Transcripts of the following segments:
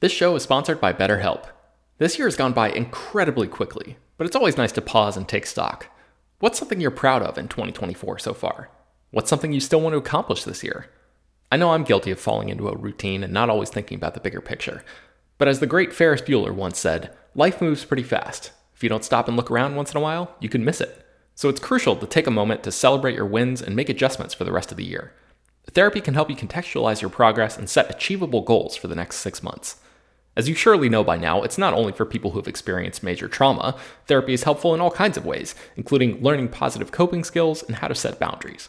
This show is sponsored by BetterHelp. This year has gone by incredibly quickly, but it's always nice to pause and take stock. What's something you're proud of in 2024 so far? What's something you still want to accomplish this year? I know I'm guilty of falling into a routine and not always thinking about the bigger picture. But as the great Ferris Bueller once said, life moves pretty fast. If you don't stop and look around once in a while, you can miss it. So it's crucial to take a moment to celebrate your wins and make adjustments for the rest of the year. Therapy can help you contextualize your progress and set achievable goals for the next six months. As you surely know by now, it's not only for people who have experienced major trauma. Therapy is helpful in all kinds of ways, including learning positive coping skills and how to set boundaries.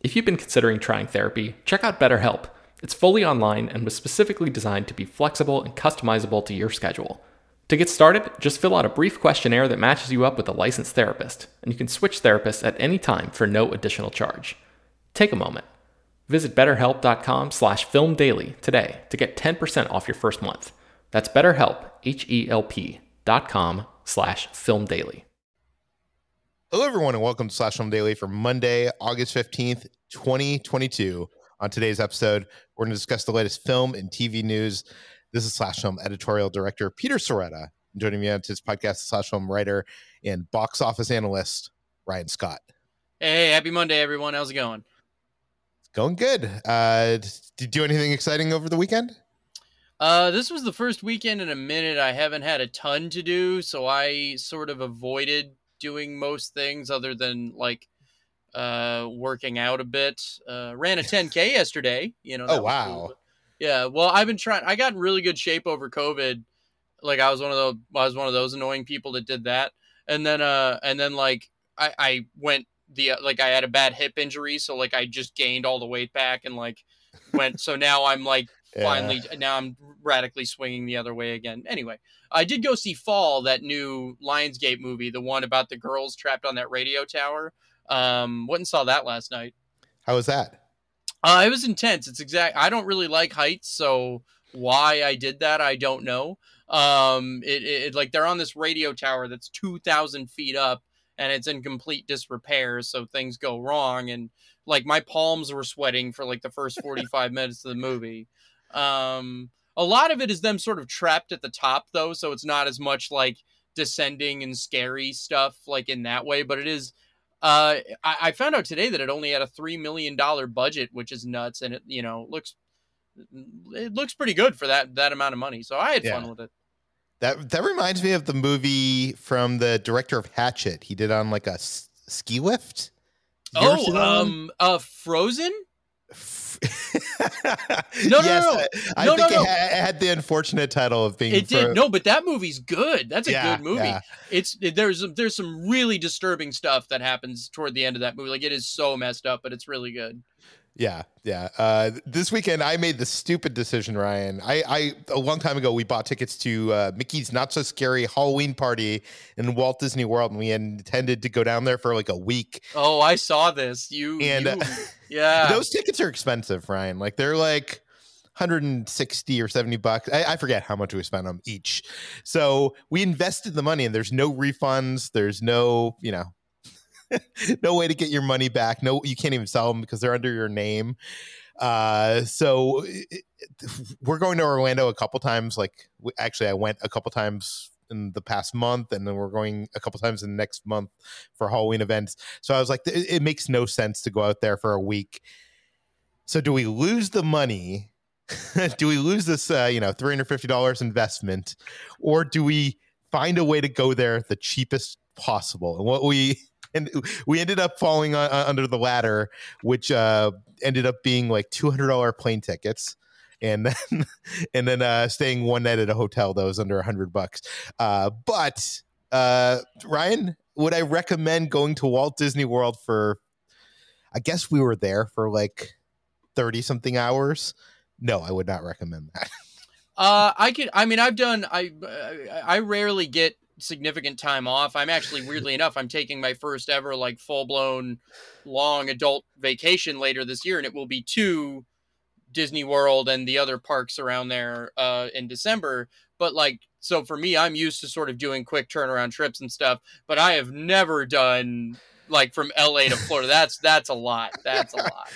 If you've been considering trying therapy, check out BetterHelp. It's fully online and was specifically designed to be flexible and customizable to your schedule. To get started, just fill out a brief questionnaire that matches you up with a licensed therapist, and you can switch therapists at any time for no additional charge. Take a moment. Visit betterhelp.com slash filmdaily today to get 10% off your first month. That's betterhelp, H-E-L-P dot com slash filmdaily. Hello, everyone, and welcome to Slash Film Daily for Monday, August 15th, 2022. On today's episode, we're going to discuss the latest film and TV news. This is Slash Film editorial director Peter Sciretta. Joining me on today's podcast, Slash Film writer and box office analyst Ryan Scott. Hey, happy Monday, everyone. How's it going? It's going good. Uh, did you do anything exciting over the weekend? Uh, this was the first weekend in a minute I haven't had a ton to do, so I sort of avoided doing most things other than like uh working out a bit. Uh ran a 10k yesterday, you know. Oh wow. Cool. Yeah, well, I've been trying I got in really good shape over COVID. Like I was one of those I was one of those annoying people that did that. And then uh and then like I I went the like I had a bad hip injury, so like I just gained all the weight back and like went so now I'm like yeah. finally now I'm radically swinging the other way again. Anyway, I did go see Fall, that new Lionsgate movie, the one about the girls trapped on that radio tower. Um, went and saw that last night. How was that? Uh, it was intense. It's exact. I don't really like heights, so why I did that, I don't know. Um, it, it like they're on this radio tower that's two thousand feet up, and it's in complete disrepair, so things go wrong, and like my palms were sweating for like the first forty five minutes of the movie. Um, a lot of it is them sort of trapped at the top though, so it's not as much like descending and scary stuff like in that way, but it is uh I, I found out today that it only had a three million dollar budget, which is nuts, and it you know looks it looks pretty good for that that amount of money. So I had yeah. fun with it. That that reminds me of the movie from the director of Hatchet. He did on like a s- ski lift. You oh, um, uh, Frozen. no, yes, no. I, I No, think no, no. It, had, it had the unfortunate title of being. It did no, but that movie's good. That's a Yeah, good movie. yeah. It's it, there's there's some really disturbing stuff that happens toward the end of that movie. Like it is so messed up, but it's really good. Yeah, yeah. Uh, this weekend, I made the stupid decision, Ryan. I, I a long time ago, we bought tickets to uh, Mickey's Not So Scary Halloween party in Walt Disney World, and we intended to go down there for like a week. Oh, I saw this. You And, you- uh, yeah. Those tickets are expensive, Ryan. Like they're like 160 or 70 bucks. I, I forget how much we spent on each. So we invested the money, and there's no refunds. There's no, you know. no way to get your money back. No, you can't even sell them because they're under your name. Uh, so we're going to Orlando a couple times. Like actually, I went a couple times in the past month, and then we're going a couple times in the next month for Halloween events. So I was like, it, it makes no sense to go out there for a week. So do we lose the money? do we lose this, uh, you know, three hundred fifty dollars investment, or do we find a way to go there the cheapest possible? And what we and we ended up falling on, uh, under the ladder, which uh, ended up being like two hundred dollar plane tickets. And then, and then uh, staying one night at a hotel that was under a hundred bucks. Uh, but uh, Ryan, would I recommend going to Walt Disney World for? I guess we were there for like thirty something hours. No, I would not recommend that. Uh, I could. I mean, I've done. I I rarely get significant time off. I'm actually weirdly enough, I'm taking my first ever like full blown long adult vacation later this year, and it will be to Disney World and the other parks around there uh, in December. But like, so for me, I'm used to sort of doing quick turnaround trips and stuff. But I have never done like from LA to Florida. That's that's a lot. That's a lot.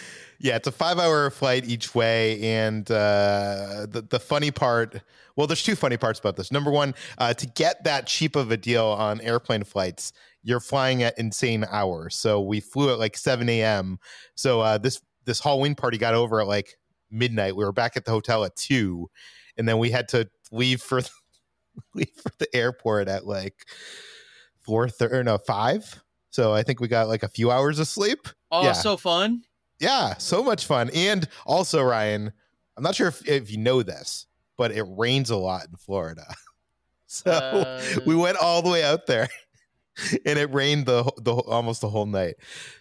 Yeah, it's a five hour flight each way. And uh, the, the funny part, well, there's two funny parts about this. Number one, uh, to get that cheap of a deal on airplane flights, you're flying at insane hours. So we flew at like 7 a.m. So uh, this this Halloween party got over at like midnight. We were back at the hotel at two, and then we had to leave for leave for the airport at like four thirty or no five. So I think we got like a few hours of sleep. Oh, Yeah. so fun. Yeah, so much fun. And also, Ryan, I'm not sure if, if you know this, but it rains a lot in Florida. So Uh, we went all the way out there and it rained the, the almost the whole night.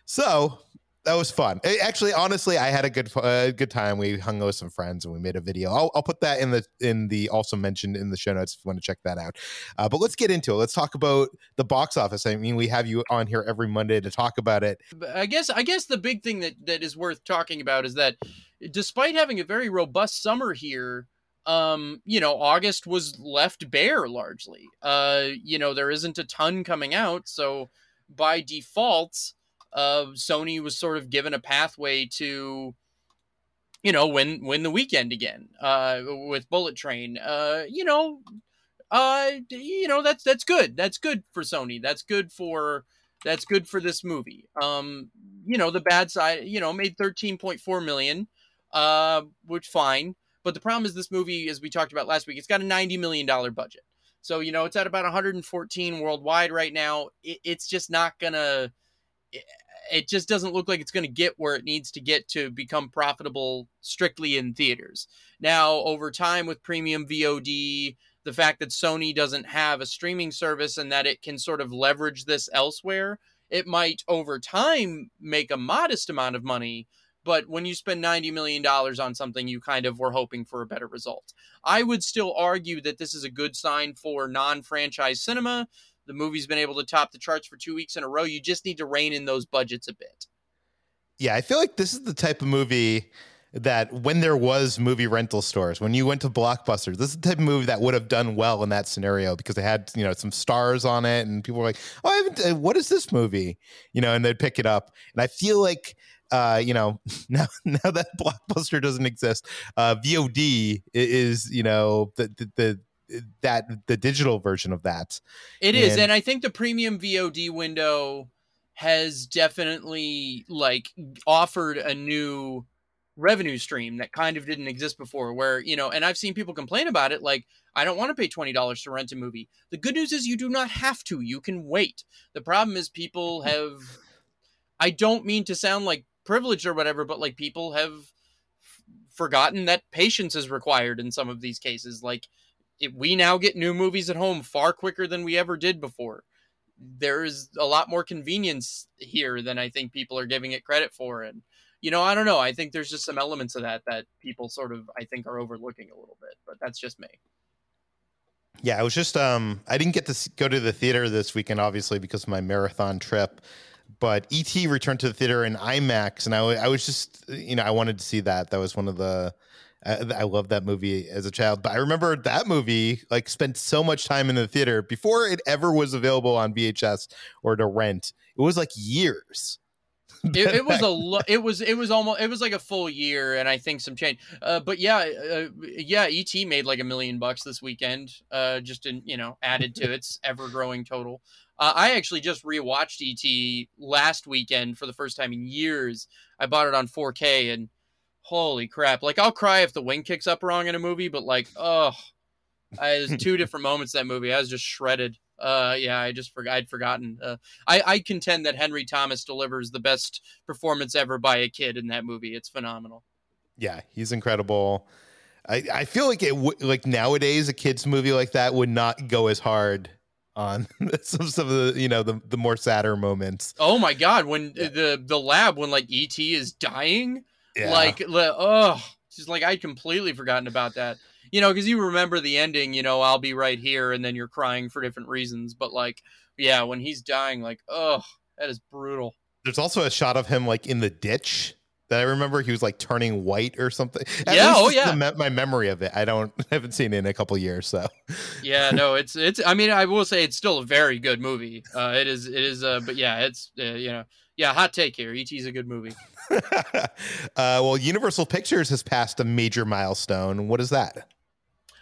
So that was fun. Actually, honestly, I had a good uh, good time. We hung out with some friends and we made a video. I'll, I'll put that in the in the also mentioned in the show notes if you want to check that out. Uh, but let's get into it. Let's talk about the box office. I mean, we have you on here every Monday to talk about it. I guess I guess the big thing that that is worth talking about is that despite having a very robust summer here, um, you know, August was left bare largely. Uh, you know, there isn't a ton coming out, so by default, uh, Sony was sort of given a pathway to you know win win the weekend again uh with bullet train uh you know uh you know that's that's good that's good for sony that's good for that's good for this movie. Um, you know, the bad side, you know, made 13.4 million, uh, which fine. But the problem is this movie, as we talked about last week, it's got a 90 million dollar budget. So, you know, it's at about 114 worldwide right now. It, it's just not gonna it, just doesn't look like it's going to get where it needs to get to become profitable strictly in theaters. Now, over time with premium VOD, the fact that Sony doesn't have a streaming service and that it can sort of leverage this elsewhere, it might over time make a modest amount of money. But when you spend $90 million on something, you kind of were hoping for a better result. I would still argue that this is a good sign for non franchise cinema. The movie's been able to top the charts for two weeks in a row. You just need to rein in those budgets a bit. Yeah, I feel like this is the type of movie that when there was movie rental stores, when you went to Blockbuster, this is the type of movie that would have done well in that scenario because they had, you know, some stars on it and people were like, "Oh, I haven't uh, what is this movie?" You know, and they'd pick it up. And I feel like uh, you know, now now that Blockbuster doesn't exist, uh VOD is, you know, the the, the that the digital version of that. It is, And- and I think the premium VOD window has definitely like offered a new revenue stream that kind of didn't exist before where you know and i've seen people complain about it like i don't want to pay $20 to rent a movie the good news is you do not have to you can wait the problem is people have i don't mean to sound like privileged or whatever but like people have f- forgotten that patience is required in some of these cases. Like it, we now get new movies at home far quicker than we ever did before. There is a lot more convenience here than I think people are giving it credit for, and you know, I don't know. I think there's just some elements of that that people sort of I think are overlooking a little bit, but that's just me. Yeah, I was just um I didn't get to go to the theater this weekend obviously because of my marathon trip, but ET returned to the theater in IMAX and I, I was just you know I wanted to see that. That was one of the I, I love that movie as a child, but I remember that movie like spent so much time in the theater before it ever was available on VHS or to rent. It was like years. It, it, was a lo- it was it was almost it was like a full year and i think some change. Uh, but yeah uh, yeah et made like a million bucks this weekend uh, just in you know added to its ever growing total. Uh, i actually just rewatched et last weekend for the first time in years. I bought it on 4k and holy crap like i'll cry if the wing kicks up wrong in a movie but like oh I, there's two different moments that movie i was just shredded uh, yeah, I just forgot. I'd forgotten. Uh, I, I contend that Henry Thomas delivers the best performance ever by a kid in that movie. It's phenomenal. Yeah, he's incredible. I, I feel like it w- like nowadays a kids movie like that would not go as hard on some some of the you know the the more sadder moments. Oh my god, when yeah. the the lab when like ET is dying, yeah. like oh, just like I'd completely forgotten about that you know, because you remember the ending, you know, I'll be right here, and then you're crying for different reasons. But like, yeah, when he's dying, like, oh, that is brutal. There's also a shot of him like in the ditch that I remember he was like turning white or something. At yeah, oh yeah. My memory of it, I don't I haven't seen it in a couple years, so. yeah, no, it's it's. I mean, I will say it's still a very good movie. Uh, it is it is. Uh, but yeah, it's uh, you know, yeah. Hot take here. E.T. is a good movie. uh, well, Universal Pictures has passed a major milestone. What is that?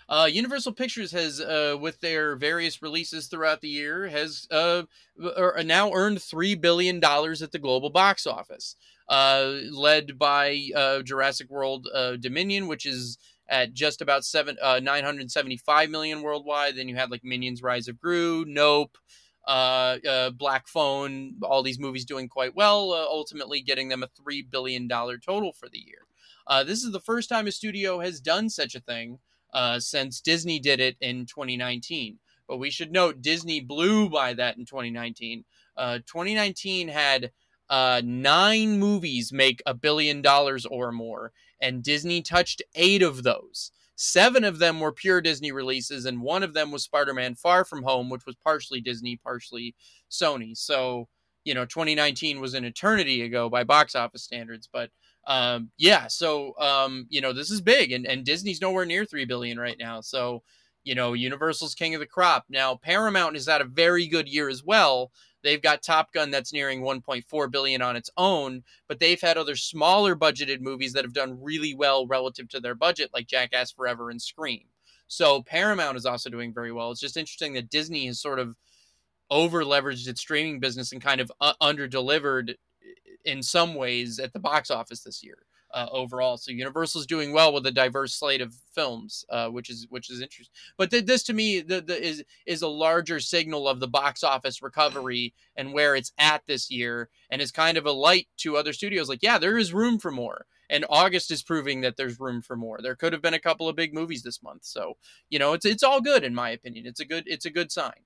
Uh, Universal Pictures has, uh, with their various releases throughout the year, has uh, er, now earned three billion dollars at the global box office, uh, led by uh, Jurassic World uh, Dominion, which is at just about seven nine hundred seventy five million worldwide. Then you had like Minions: Rise of Gru, Nope. Black Phone, all these movies doing quite well, ultimately getting them a $3 billion total for the year. this is the first time a studio has done such a thing, uh, since Disney did it in 2019. But we should note Disney blew by that in 2019. Uh, 2019 had uh, nine movies make a billion dollars or more, and Disney touched eight of those. Seven of them were pure Disney releases, and one of them was Spider Man Far From Home, which was partially Disney, partially Sony. So, you know, 2019 was an eternity ago by box office standards, but um, yeah, so um, you know this is big, and and Disney's nowhere near three billion right now. So you know Universal's king of the crop. Now Paramount has had a very good year as well. They've got Top Gun that's nearing 1.4 billion on its own, but they've had other smaller budgeted movies that have done really well relative to their budget, like Jackass Forever and Scream. So Paramount is also doing very well. It's just interesting that Disney has sort of over leveraged its streaming business and kind of uh, under delivered in some ways at the box office this year uh, overall. So Universal's doing well with a diverse slate of films, uh, which is which is interesting. But th- this to me the, the, is is a larger signal of the box office recovery and where it's at this year, and is kind of a light to other studios. Like, yeah, there is room for more. And August is proving that there's room for more. There could have been a couple of big movies this month, so you know it's it's all good in my opinion. It's a good it's a good sign.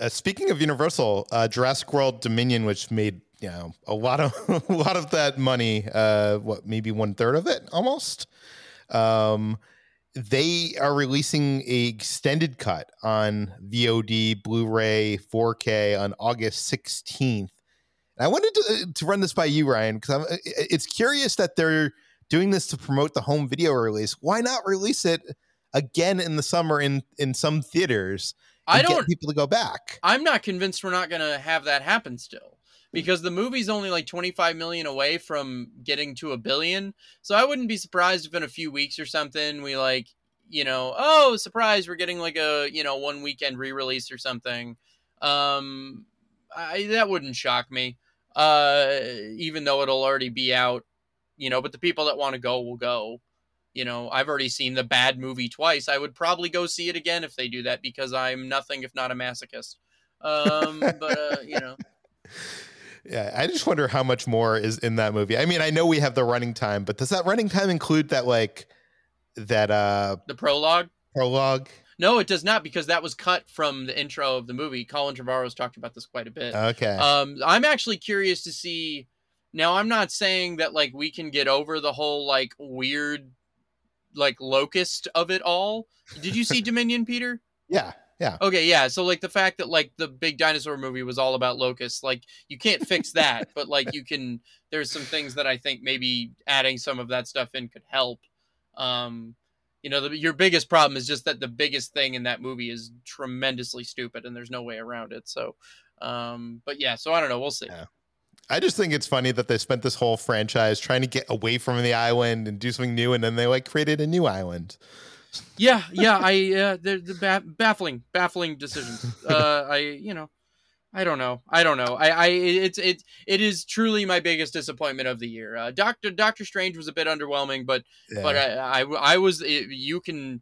Uh, speaking of Universal, uh, Jurassic World Dominion, which made you know a lot of a lot of that money, uh, what maybe one third of it almost. Um, they are releasing a extended cut on VOD, Blu-ray, 4K on August 16th. And I wanted to, uh, to run this by you, Ryan, because it's curious that they're doing this to promote the home video release. Why not release it again in the summer in in some theaters? I don't people to go back. I'm not convinced we're not going to have that happen still because the movie's only like 25 million away from getting to a billion. So I wouldn't be surprised if in a few weeks or something we like, you know, oh, surprise, we're getting like a, you know, one weekend re-release or something. Um I that wouldn't shock me. Uh even though it'll already be out, you know, but the people that want to go will go you know, I've already seen the bad movie twice. I would probably go see it again if they do that because I'm nothing if not a masochist. Um, but uh, you know. Yeah, I just wonder how much more is in that movie. I mean, I know we have the running time, but does that running time include that like that uh The prologue? prologue? No, it does not because that was cut from the intro of the movie. Colin Trevorrow's talked about this quite a bit. Okay. Um, I'm actually curious to see. Now, I'm not saying that like we can get over the whole like weird, like locust of it all. Did you see Dominion, Peter? yeah. Yeah. Okay, yeah. So like the fact that like the big dinosaur movie was all about locusts, like you can't fix that, but like you can. There's some things that I think maybe adding some of that stuff in could help. Um, you know, the, your biggest problem is just that the biggest thing in that movie is tremendously stupid, and there's no way around it. So, um, but yeah. So I don't know. We'll see. Yeah. I just think it's funny that they spent this whole franchise trying to get away from the island and do something new, and then they like created a new island. Yeah, yeah. I uh, they're, they're ba- baffling, baffling decisions. Uh, I you know. I don't know. I don't know. I, I, it's, it, it is truly my biggest disappointment of the year. Uh, Doctor, Doctor Strange was a bit underwhelming, but, Yeah. but I, I, I was. It, you can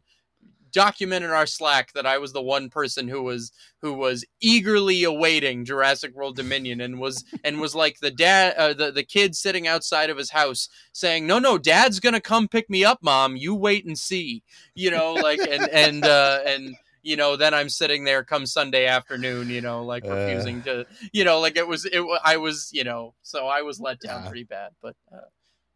document in our Slack that I was the one person who was who was eagerly awaiting Jurassic World Dominion and was and was like the dad, uh, the the kid sitting outside of his house saying, "No, no, Dad's gonna come pick me up, Mom. You wait and see." You know, like and and uh, and you know, then I'm sitting there come Sunday afternoon, you know, like Uh. refusing to, you know, like it was, it, I was, you know, so I was let down Yeah. pretty bad, but uh,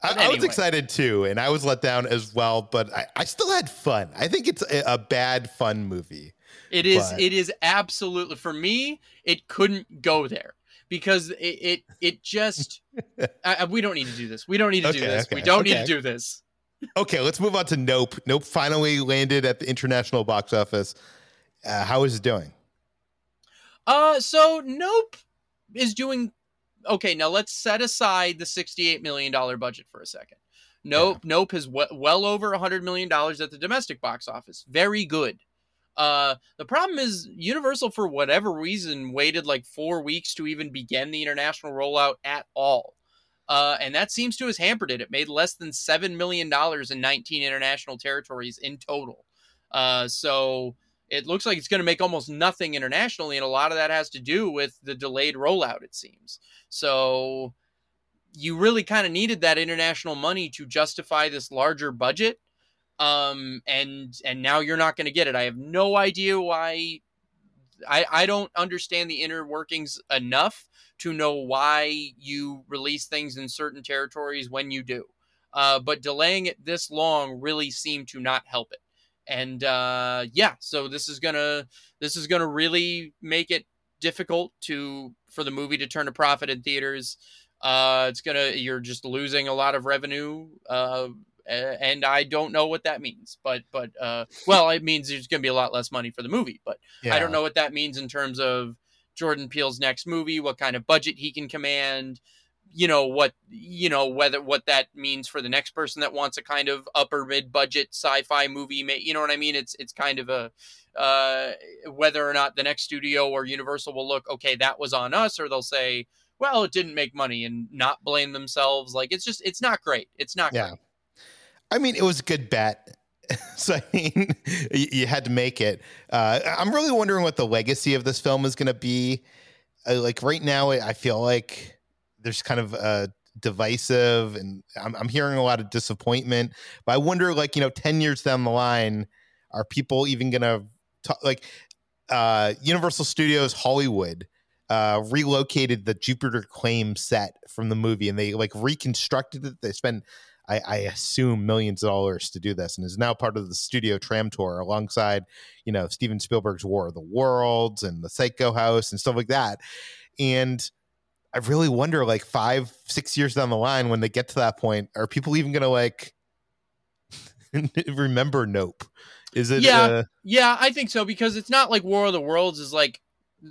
I, But I was excited too, and I was let down as well, but I, I still had fun. I think it's a, a bad fun movie. it is, But- it is absolutely, for me, it couldn't go there because it, it, it just, I, we don't need to do this. We don't need to do Okay, this. We don't need to do this. Okay, let's move on to Nope. Nope finally landed at the international box office. Uh, how is it doing? Uh, so Nope is doing okay. Now let's set aside the sixty-eight million dollar budget for a second. Nope, Nope is we- well over a hundred million dollars at the domestic box office. Very good. Uh, the problem is Universal, for whatever reason, waited like four weeks to even begin the international rollout at all. Uh, and that seems to have hampered it. It made less than seven million dollars in 19 international territories in total. Uh, so it looks like it's going to make almost nothing internationally, and a lot of that has to do with the delayed rollout. It seems so. You really kind of needed that international money to justify this larger budget, um, and and now you're not going to get it. I have no idea why. I I don't understand the inner workings enough to know why you release things in certain territories when you do. Uh, but delaying it this long really seemed to not help it and uh, yeah so this is gonna this is gonna really make it difficult to for the movie to turn a profit in theaters. Uh, it's gonna you're just losing a lot of revenue uh, and i don't know what that means but but uh, well it means there's gonna be a lot less money for the movie but I don't know what that means in terms of Jordan Peele's next movie, what kind of budget he can command, you know, what you know, whether what that means for the next person that wants a kind of upper mid budget sci-fi movie, you know what I mean? It's it's kind of a uh whether or not the next studio or Universal will look, okay, that was on us or they'll say, well, it didn't make money and not blame themselves. Like it's just it's not great. It's not Yeah. great. I mean, it was a good bet. so I mean, you, had to make it. Uh, I'm really wondering what the legacy of this film is going to be. Uh, like right now, I feel like there's kind of a divisive, and I'm, I'm hearing a lot of disappointment. But I wonder, like you know, ten years down the line, are people even to talk? Like uh, Universal Studios Hollywood uh, relocated the Jupiter Claim set from the movie, and they like reconstructed it. They spent I, I assume millions of dollars to do this and is now part of the studio tram tour alongside you know steven spielberg's war of the worlds and the psycho house and stuff like that and i really wonder like five six years down the line when they get to that point are people even gonna like remember nope is it Yeah. uh, Yeah, I think so because it's not like War of the Worlds is like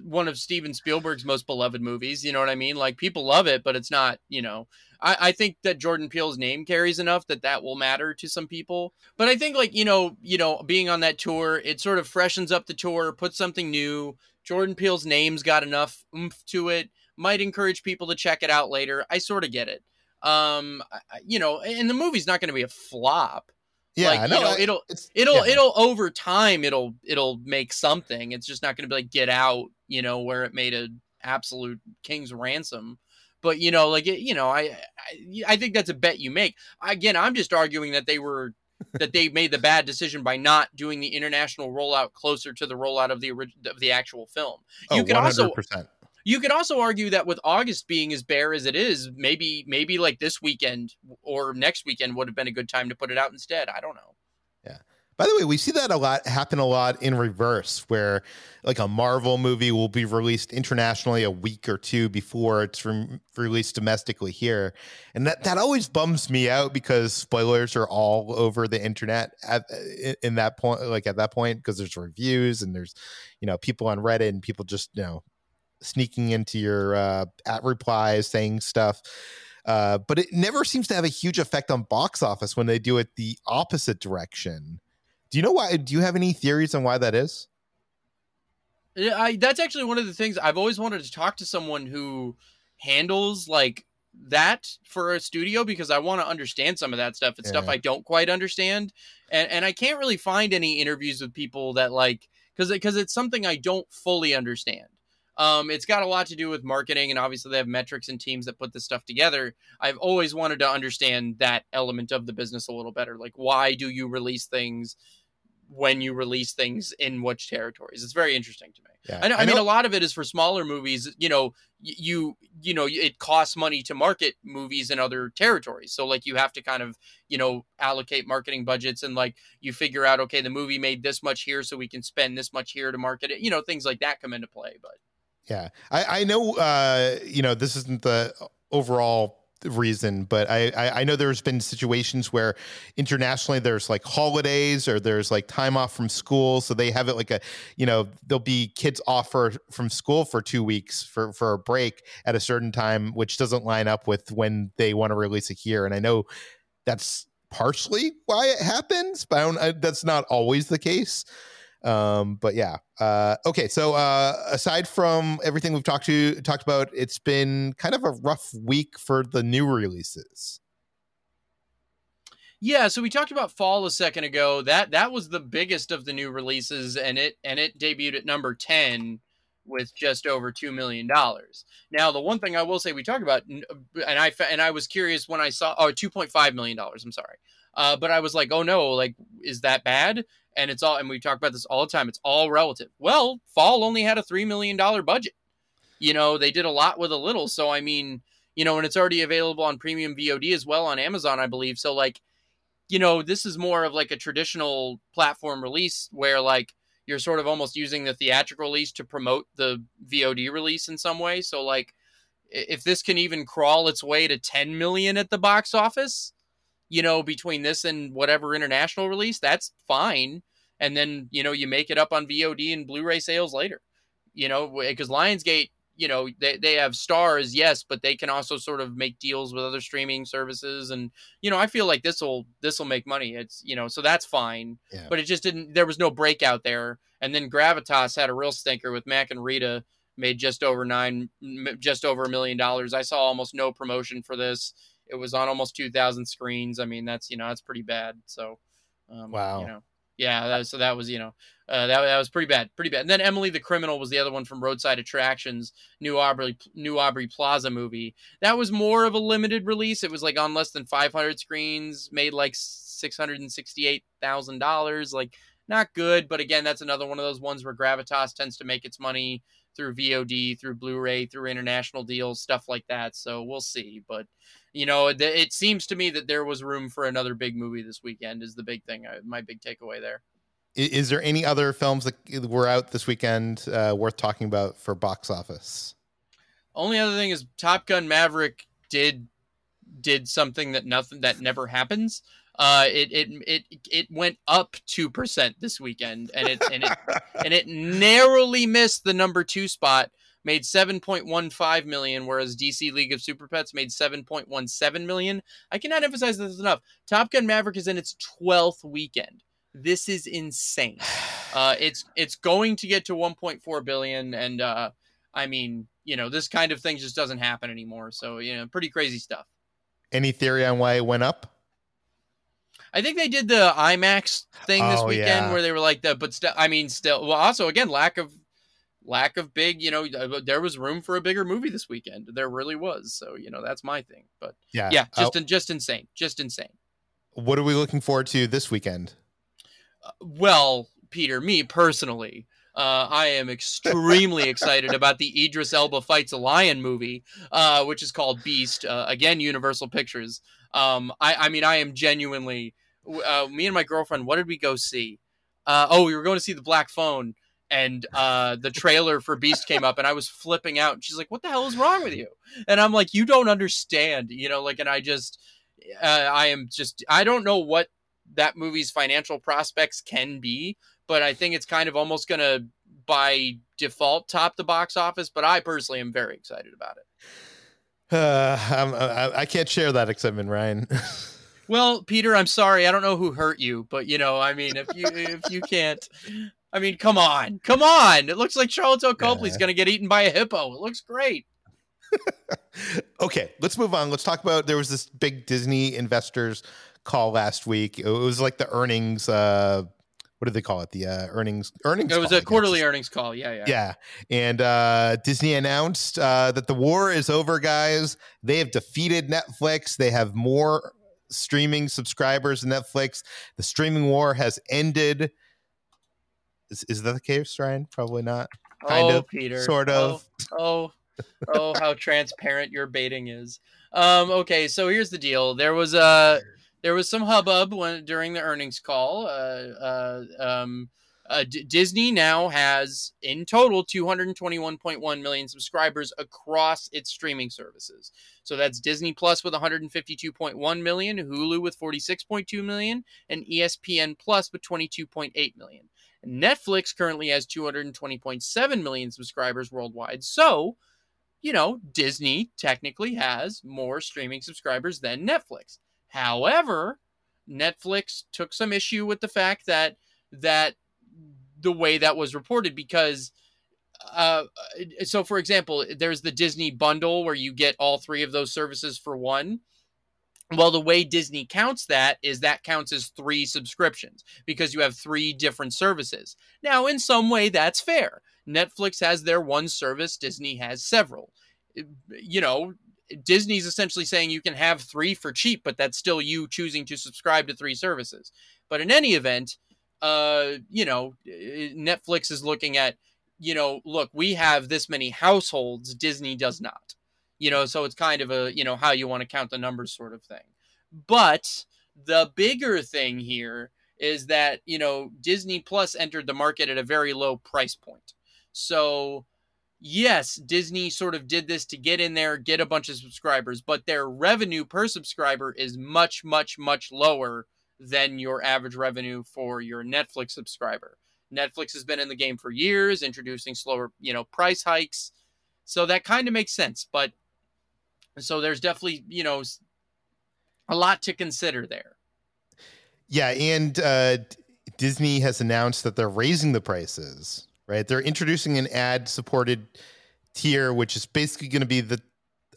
one of Steven Spielberg's most beloved movies. You know what I mean? Like people love it, but it's not. You know, I, I think that Jordan Peele's name carries enough that that will matter to some people. But I think like you know, you know, being on that tour, it sort of freshens up the tour, puts something new. Jordan Peele's name's got enough oomph to it. Might encourage people to check it out later. I sort of get it. Um, you know, and the movie's not going to be a flop yeah like, I you know, I- it'll- it'll yeah. it'll over time it'll it'll make something it's just not going to be like get out you know where it made an absolute king's ransom but you know, like it, you know, I, I I think that's a bet you make. Again, I'm just arguing that they were that they made the bad decision by not doing the international rollout closer to the rollout of the orig- of the actual film. Oh, you could also 100%. You could also argue that with August being as bare as it is, maybe maybe like this weekend or next weekend would have been a good time to put it out instead. I don't know. Yeah. By the way, we see that a lot happen a lot in reverse, where like a Marvel movie will be released internationally a week or two before it's re- released domestically here, and that that always bums me out because spoilers are all over the internet at in, that point, like at that point, because there's reviews and there's you know people on Reddit and people just you know sneaking into your uh, at replies saying stuff. Uh, but it never seems to have a huge effect on box office when they do it the opposite direction. Do you know why? Do you have any theories on why that is? Yeah, I, that's actually one of the things I've always wanted to talk to someone who handles like that for a studio because I want to understand some of that stuff. It's stuff I don't quite understand, and and I can't really find any interviews with people that like because because it's something I don't fully understand. Um, it's got a lot to do with marketing, and obviously they have metrics and teams that put this stuff together. I've always wanted to understand that element of the business a little better. Like, why do you release things when you release things in which territories? It's very interesting to me. Yeah, I, know, I, mean, a lot of it is for smaller movies. You know, you you know, it costs money to market movies in other territories. So like, you have to kind of you know allocate marketing budgets and like you figure out okay, the movie made this much here, so we can spend this much here to market it. You know, things like that come into play. But Yeah, I, I know. Uh, you know, this isn't the overall reason, but I, I I know there's been situations where internationally there's like holidays or there's like time off from school, so they have it like a, you know, there'll be kids off for, from school for two weeks for for a break at a certain time, which doesn't line up with when they want to release it here. And I know that's partially why it happens, but I don't, I, that's not always the case um but yeah uh okay so uh aside from everything we've talked to talked about it's been kind of a rough week for the new releases Yeah, so we talked about Fall a second ago. That that was the biggest of the new releases, and it and it debuted at number ten with just over two million dollars. Now, the one thing I will say we talked about, and I and I was curious when I saw oh two point five million dollars. I'm sorry, uh, but I was like, oh no, like is that bad? And it's all, and we talk about this all the time. It's all relative. Well, Fall only had a three million dollar budget. You know, they did a lot with a little. So I mean, you know, and it's already available on premium VOD as well on Amazon, I believe. So like you know, this is more of like a traditional platform release where like you're sort of almost using the theatrical release to promote the VOD release in some way. So like if this can even crawl its way to 10 million at the box office, you know, between this and whatever international release, that's fine. And then, you know, you make it up on VOD and Blu-ray sales later. You know, because Lionsgate, you know, they, they have stars, yes, but they can also sort of make deals with other streaming services and you know, I feel like this will this will make money. It's you know, so that's fine. Yeah. But it just didn't. There was no breakout there. And then Gravitas had a real stinker with Mack and Rita, made just over nine, just over a million dollars. I saw almost no promotion for this. It was on almost two thousand screens. I mean, that's you know, that's pretty bad. So, um, Wow. you know, yeah. That, so that was you know, uh, that that was pretty bad, pretty bad. And then Emily the Criminal was the other one from Roadside Attractions, new Aubrey new Aubrey Plaza movie that was more of a limited release. It was like on less than 500 screens, made like six hundred and sixty-eight thousand dollars. Like not good, but again, that's another one of those ones where Gravitas tends to make its money through VOD, through Blu-ray, through international deals, stuff like that. So we'll see. But you know, th- it seems to me that there was room for another big movie this weekend. Is the big thing, uh, my big takeaway there. Is, is there any other films that were out this weekend uh, worth talking about for box office Only other thing is Top Gun Maverick did did something that nothing that never happens. Uh, it it it it went up two percent this weekend, and it and it and it narrowly missed the number two spot. Made seven point one five million, whereas DC League of Super Pets made seven point one seven million. I cannot emphasize this enough. Top Gun Maverick is in its twelfth weekend. This is insane. Uh, it's it's going to get to 1.4 billion, and uh, I mean, you know, this kind of thing just doesn't happen anymore. So you know, pretty crazy stuff. any theory on why it went up I think they did the IMAX thing this Oh, weekend yeah. where they were like the, but still, I mean, still, well, also again, lack of lack of big, you know, uh, there was room for a bigger movie this weekend. There really was. So, you know, that's my thing. But Yeah. yeah, Uh, just just insane. Just insane. what are we looking forward to this weekend? Well, Peter, me personally, uh, I am extremely excited about the Idris Elba fights a lion movie, uh, which is called Beast. Uh, again, Universal Pictures. Um, I, I mean, I am genuinely. Uh, me and my girlfriend, what did we go see? Uh, oh, we were going to see the Black Phone, and uh, the trailer for Beast came up, and I was flipping out. And she's like, "What the hell is wrong with you?" And I'm like, "You don't understand, you know." Like, and I just, uh, I am just, I don't know what that movie's financial prospects can be, but I think it's kind of almost going to by default top the box office. But I personally am very excited about it. Uh, I'm, I, I can't share that excitement, Ryan. Well, Peter, I'm sorry. I don't know who hurt you, but you know, I mean, if you if you can't, I mean, come on, come on. It looks like Sharlto Copley's Yeah. going to get eaten by a hippo. It looks great. okay, let's move on. Let's talk about there was this big Disney investors call last week. It was like the earnings. Uh, what do they call it? The uh, earnings earnings. It was call, a quarterly earnings call. Yeah, yeah. Yeah, and uh, Disney announced uh, that the war is over, guys. They have defeated Netflix. They have more streaming subscribers than Netflix. The streaming war has ended. Is, is that the case, Ryan? Probably not. kind oh, of, Peter. sort of. Oh, oh, oh, how transparent your baiting is. Um, okay, so here's the deal. There was a there was some hubbub when during the earnings call. Uh, uh, um, uh, D- Disney now has in total 221.1 million subscribers across its streaming services. So that's Disney Plus with 152.1 million, Hulu with 46.2 million, and ESPN Plus with 22.8 million. Netflix currently has 220.7 million subscribers worldwide. So, you know, Disney technically has more streaming subscribers than Netflix. However, Netflix took some issue with the fact that that the way that was reported because uh so for example, there's the Disney bundle where you get all three of those services for one. Well, the way Disney counts that is that counts as three subscriptions because you have three different services. Now, in some way, that's fair. Netflix has their one service, Disney has several. You know, Disney's essentially saying you can have three for cheap, but that's still you choosing to subscribe to three services. But in any event, uh, you know, Netflix is looking at, you know, look, we have this many households, Disney does not. You know, so it's kind of a, you know, how you want to count the numbers sort of thing. But the bigger thing here is that, you know, Disney Plus entered the market at a very low price point. So, yes, Disney sort of did this to get in there, get a bunch of subscribers, but their revenue per subscriber is much, much, much lower than your average revenue for your Netflix subscriber. Netflix has been in the game for years, introducing slower, you know, price hikes. So that kind of makes sense, but so there's definitely, you know, a lot to consider there. Yeah, and uh, Disney has announced that they're raising the prices. Right, they're introducing an ad-supported tier, which is basically going to be the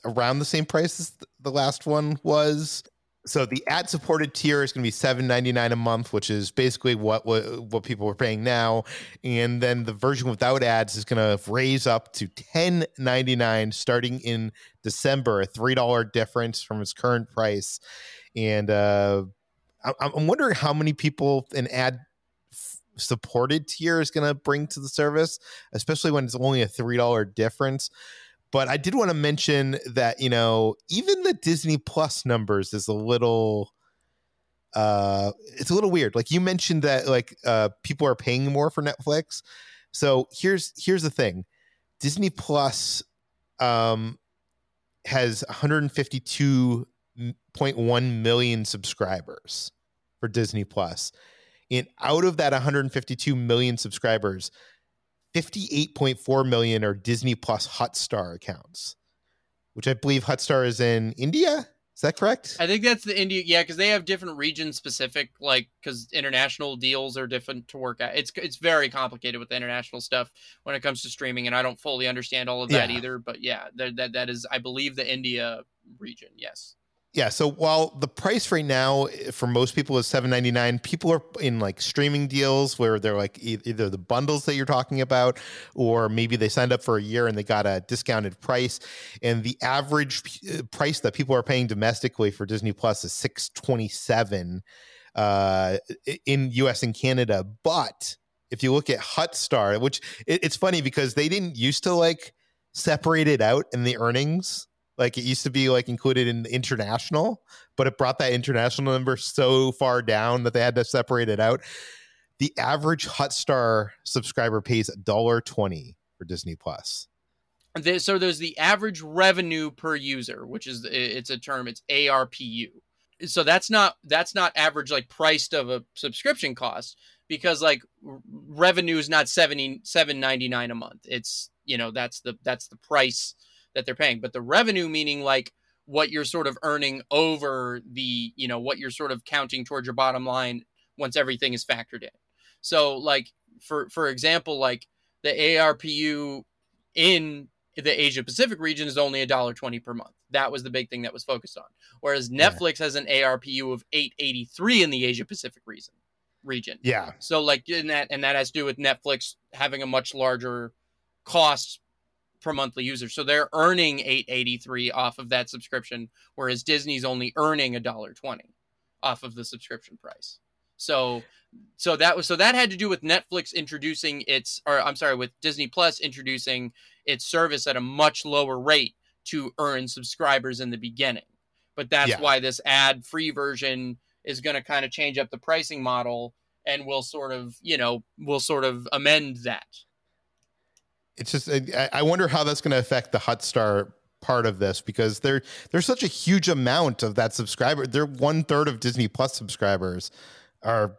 around the same price as the last one was. So the ad-supported tier is going to be seven ninety nine a month, which is basically what, what what people are paying now, and then the version without ads is going to raise up to ten ninety nine starting in December, a three dollar difference from its current price, and uh, I- I'm wondering how many people an ad supported tier is going to bring to the service, especially when it's only a three dollar difference. But I did want to mention that you know even the Disney Plus numbers is a little, uh, it's a little weird. Like you mentioned that like uh, people are paying more for Netflix. So here's here's the thing, Disney Plus, um, has 152.1 million subscribers for Disney Plus. And out of that 152 million subscribers, 58.4 million are Disney Plus Hotstar accounts, which I believe Hotstar is in India. Is that correct? I think that's the India, yeah, because they have different region specific, like because international deals are different to work at. It's it's very complicated with the international stuff when it comes to streaming, and I don't fully understand all of that Yeah. either. But yeah, that that that is, I believe, the India region. Yes. Yeah, so while the price right now eh, for most people is seven ninety nine, people are in like streaming deals where they're like either the bundles that you're talking about, or maybe they signed up for a year and they got a discounted price. And the average eh, price that people are paying domestically for Disney Plus is six twenty seven uh, i- in U.S. and Canada. But if you look at Hotstar, which it, it's funny because they didn't used to like separate it out in the earnings like it used to be like included in international, but it brought that international number so far down that they had to separate it out. The average Hotstar subscriber pays a dollar twenty for Disney Plus. So there's the average revenue per user, which is it's a term. It's ARPU. So that's not that's not average like priced of a subscription cost because like revenue is not 70 7.99 a month. It's you know that's the that's the price that they're paying. But the revenue meaning like what you're sort of earning over the you know what you're sort of counting towards your bottom line once everything is factored in. So like for for example like the ARPU in the Asia Pacific region is only a dollar twenty per month. That was the big thing that was focused on. Whereas Yeah. Netflix has an ARPU of eight eighty three in the Asia Pacific region. Region. Yeah, So like in that and that has to do with Netflix having a much larger cost per monthly user. So they're earning 883 off of that subscription whereas Disney's only earning a dollar 20 off of the subscription price. So so that was so that had to do with Netflix introducing its or I'm sorry with Disney Plus introducing its service at a much lower rate to earn subscribers in the beginning. But that's Yeah. why this ad free version is going to kind of change up the pricing model and we'll sort of, you know, we'll sort of amend that. It's just I, I wonder how that's going to affect the Hotstar part of this because there there's such a huge amount of that subscriber. They're one third of Disney Plus subscribers are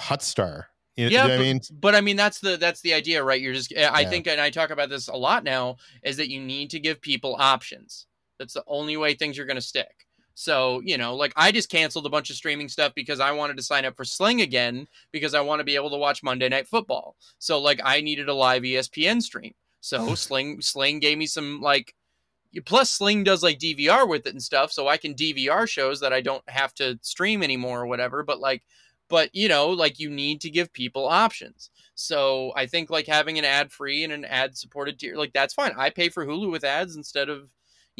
Hotstar. You, you know what I mean? But I mean that's the that's the idea, right? You're just I Yeah. think and I talk about this a lot now is that you need to give people options. That's the only way things are going to stick. So, you know, like I just canceled a bunch of streaming stuff because I wanted to sign up for Sling again because I want to be able to watch Monday Night Football. So, like I needed a live ESPN stream. So, Sling Sling gave me some like plus Sling does like DVR with it and stuff, so I can DVR shows that I don't have to stream anymore or whatever, but like but you know, like you need to give people options. So I think like having an ad free and an ad supported tier, like that's fine. I pay for Hulu with ads instead of,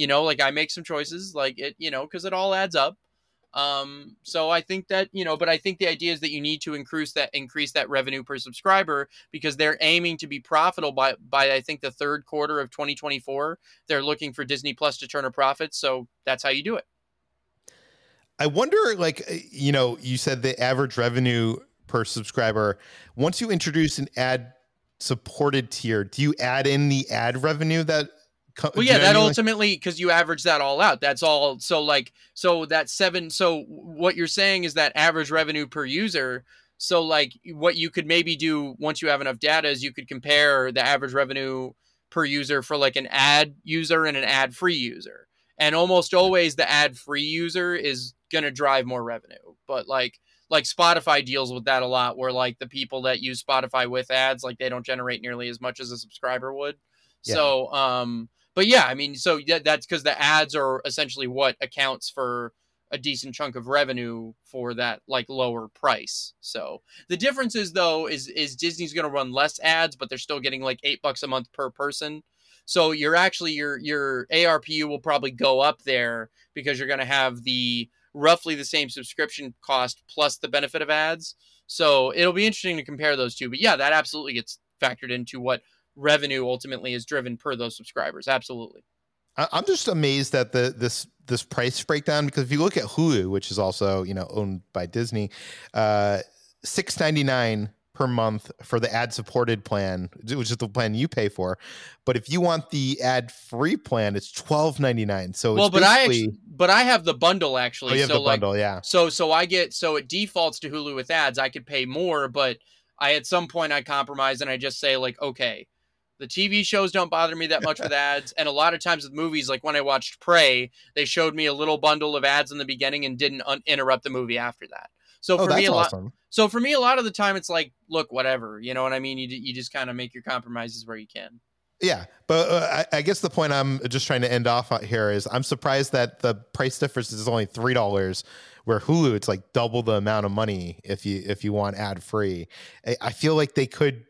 you know, like I make some choices, like it, you know, because it all adds up. Um, so I think that you know, but I think the idea is that you need to increase that increase that revenue per subscriber because they're aiming to be profitable by by I think the third quarter of 2024. They're looking for Disney Plus to turn a profit, so that's how you do it. I wonder, like, uh, you know, you said the average revenue per subscriber. Once you introduce an ad supported tier, do you add in the ad revenue that? Co- Well, yeah, that I mean? Like- ultimately because you average that all out. That's all. So like, so that seven. So what you're saying is that average revenue per user. So like, what you could maybe do once you have enough data is you could compare the average revenue per user for like an ad user and an ad free user, and almost always the ad free user is gonna drive more revenue. But like. Like Spotify deals with that a lot, where like the people that use Spotify with ads, like they don't generate nearly as much as a subscriber would. Yeah. So, um, but yeah, I mean, so that's because the ads are essentially what accounts for a decent chunk of revenue for that like lower price. So the difference is though is is Disney's going to run less ads, but they're still getting like eight bucks a month per person. So you're actually your your ARPU will probably go up there because you're going to have the roughly the same subscription cost plus the benefit of ads. So it'll be interesting to compare those two. But yeah, that absolutely gets factored into what revenue ultimately is driven per those subscribers. Absolutely. I'm just amazed at the this this price breakdown because if you look at Hulu, which is also you know owned by Disney, uh, six ninety nine per month for the ad supported plan, which is the plan you pay for. But if you want the ad free plan, it's twelve ninety nine. So well, but I actually, but I have the bundle actually. oh, you have so the like, bundle, yeah. so so I get so it defaults to Hulu with ads. I could pay more, but I at some point I compromise and I just say like, okay, the TV shows don't bother me that much with ads, and a lot of times with movies, like when I watched Prey, they showed me a little bundle of ads in the beginning and didn't un- interrupt the movie after that. So Oh, for me, a lot. awesome. So for me, a lot of the time, it's like, look, whatever, you know what I mean. You you just kind of make your compromises where you can. Yeah, but uh, I, I, guess the point I'm just trying to end off here is I'm surprised that the price difference is only three dollars, where Hulu it's like double the amount of money if you if you want ad free. I, I feel like they could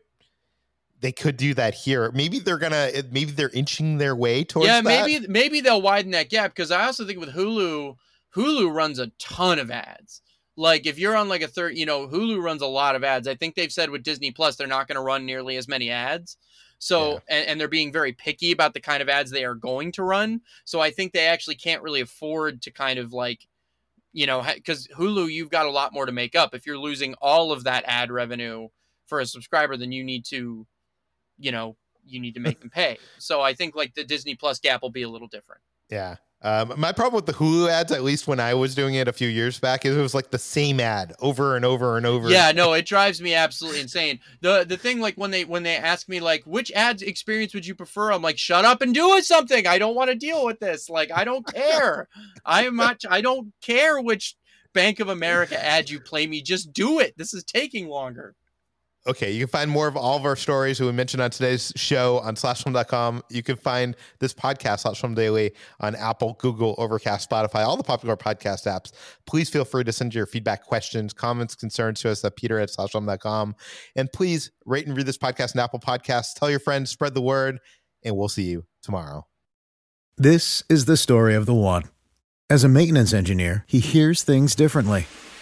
they could do that here. Maybe they're gonna eh, maybe they're inching their way towards. Yeah, that. maybe maybe they'll widen that gap because I also think with Hulu, Hulu runs a ton of ads. Like if you're on like a third, you know, Hulu runs a lot of ads. I think they've said with Disney Plus they're not going to run nearly as many ads. So yeah. and, and they're being very picky about the kind of ads they are going to run. So I think they actually can't really afford to kind of like, you know, because Hulu you've got a lot more to make up. If you're losing all of that ad revenue for a subscriber, then you need to, you know, you need to make them pay. So I think like the Disney Plus gap will be a little different. Yeah. Um, my problem with the Hulu ads, at least when I was doing it a few years back, is it was like the same ad over and over and over. Yeah, no, it drives me absolutely insane. the The thing, like when they when they ask me like which ads experience would you prefer, I'm like, shut up and do something. I don't want to deal with this. Like, I don't care. I am not. I don't care which Bank of America ad you play me. Just do it. This is taking longer. Okay, you can find more of all of our stories that we mentioned on today's show on slashfilm.com. You can find this podcast, Slashfilm Daily, on Apple, Google, Overcast, Spotify, all the popular podcast apps. Please feel free to send your feedback, questions, comments, concerns to us at peter at slashfilm.com. And please rate and read this podcast on Apple Podcasts. Tell your friends, spread the word, and we'll see you tomorrow. This is the story of the one. As a maintenance engineer, he hears things differently